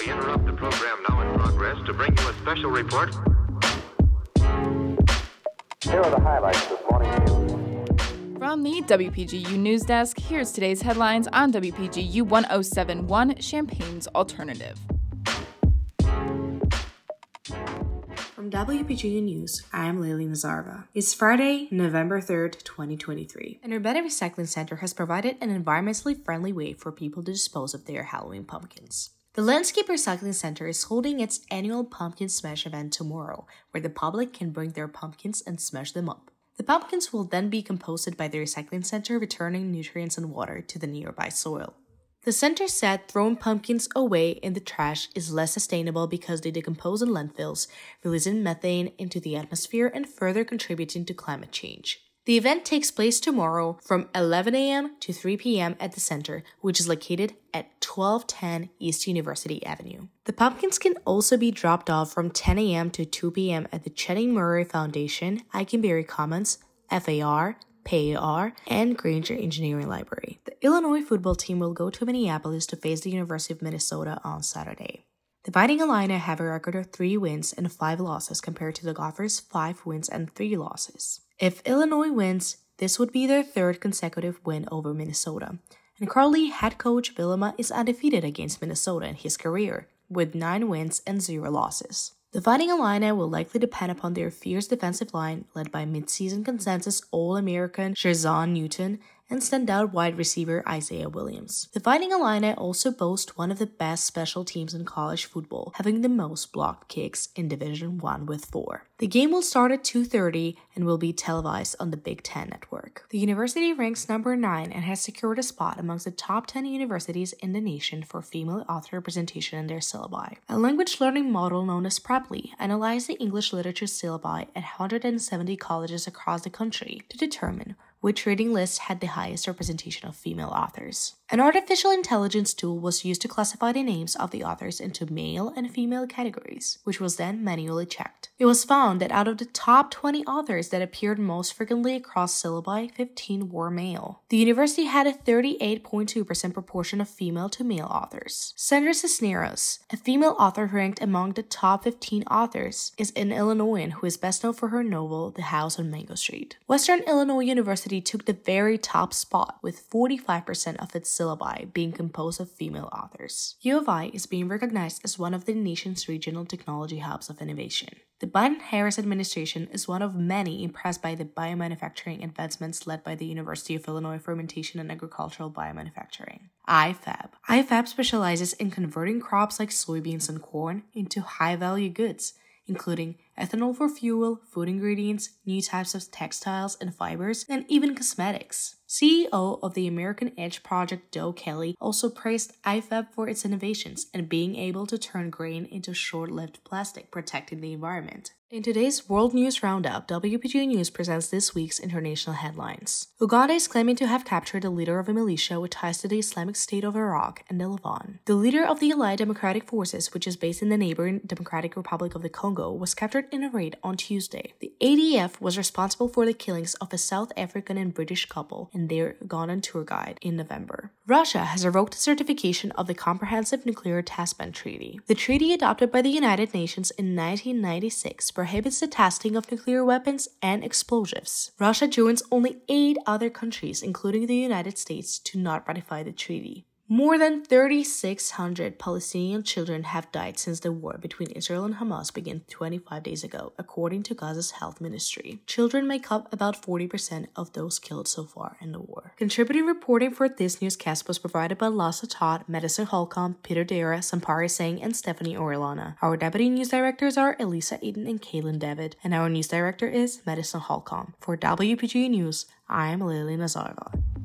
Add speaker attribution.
Speaker 1: We interrupt the program now in progress to bring you a special report.
Speaker 2: Here are the highlights this morning's news.
Speaker 3: From the WPGU News Desk, here's today's headlines on WPGU 1071 Champaign's Alternative.
Speaker 4: From WPGU News, I am Layli Nazarova. It's Friday, November 3rd, 2023, and Urbana Recycling Center has provided an environmentally friendly way for people to dispose of their Halloween pumpkins. The Landscape Recycling Center is holding its annual Pumpkin Smash event tomorrow, where the public can bring their pumpkins and smash them up. The pumpkins will then be composted by the recycling center, returning nutrients and water to the nearby soil. The center said throwing pumpkins away in the trash is less sustainable because they decompose in landfills, releasing methane into the atmosphere and further contributing to climate change. The event takes place tomorrow from 11 a.m. to 3 p.m. at the center, which is located at 1210 East University Avenue. The pumpkins can also be dropped off from 10 a.m. to 2 p.m. at the Channing Murray Foundation, Ikenberry Commons, FAR, PAR, and Grainger Engineering Library. The Illinois football team will go to Minneapolis to face the University of Minnesota on Saturday. The Fighting Illini have a record of three wins and five losses compared to the Gophers' five wins and three losses. If Illinois wins, this would be their third consecutive win over Minnesota. And Crowley head coach Bielema is undefeated against Minnesota in his career, with nine wins and zero losses. The Fighting Illini will likely depend upon their fierce defensive line, led by midseason consensus All American Jer'Zhan Newton and standout wide receiver Isaiah Williams. The Fighting Illini also boast one of the best special teams in college football, having the most blocked kicks in Division 1 with 4. The game will start at 2:30 and will be televised on the Big 10 network. The university ranks number 9 and has secured a spot amongst the top 10 universities in the nation for female author representation in their syllabi. A language learning model known as Preply analyzed the English literature syllabi at 170 colleges across the country to determine which reading list had the highest representation of female authors. An artificial intelligence tool was used to classify the names of the authors into male and female categories, which was then manually checked. It was found that out of the top 20 authors that appeared most frequently across syllabi, 15 were male. The university had a 38.2% proportion of female to male authors. Sandra Cisneros, a female author ranked among the top 15 authors, is an Illinoisan who is best known for her novel The House on Mango Street. Western Illinois University took the very top spot with 45% of its syllabi being composed of female authors. U of I is being recognized as one of the nation's regional technology hubs of innovation. The Biden Harris administration is one of many impressed by the biomanufacturing advancements led by the University of Illinois Fermentation and Agricultural Biomanufacturing. IFAB. IFAB specializes in converting crops like soybeans and corn into high value goods, including ethanol for fuel, food ingredients, new types of textiles and fibers, and even cosmetics. CEO of the American Edge Project, Doug Kelly, also praised IFAB for its innovations and being able to turn grain into short lived plastic, protecting the environment. In today's World News Roundup, WPG News presents this week's international headlines. Uganda is claiming to have captured the leader of a militia with ties to the Islamic State of Iraq and the Levant. The leader of the Allied Democratic Forces, which is based in the neighboring Democratic Republic of the Congo, was captured in a raid on Tuesday. The ADF was responsible for the killings of a South African and British couple and their Ugandan tour guide in November. Russia has revoked certification of the Comprehensive Nuclear Test Ban Treaty. The treaty, adopted by the United Nations in 1996, prohibits the testing of nuclear weapons and explosives. Russia joins only eight other countries, including the United States, to not ratify the treaty. More than 3,600 Palestinian children have died since the war between Israel and Hamas began 25 days ago, according to Gaza's health ministry. Children make up about 40% of those killed so far in the war. Contributing reporting for this newscast was provided by Laszlo Toth, Madison Holcomb, Peter Derrah, Sonpari Singh, and Stephanie Orellana. Our deputy news directors are Elisa Eden and Kaylin David, and our news director is Madison Holcomb. For WPG News, I am Layli Nazarova.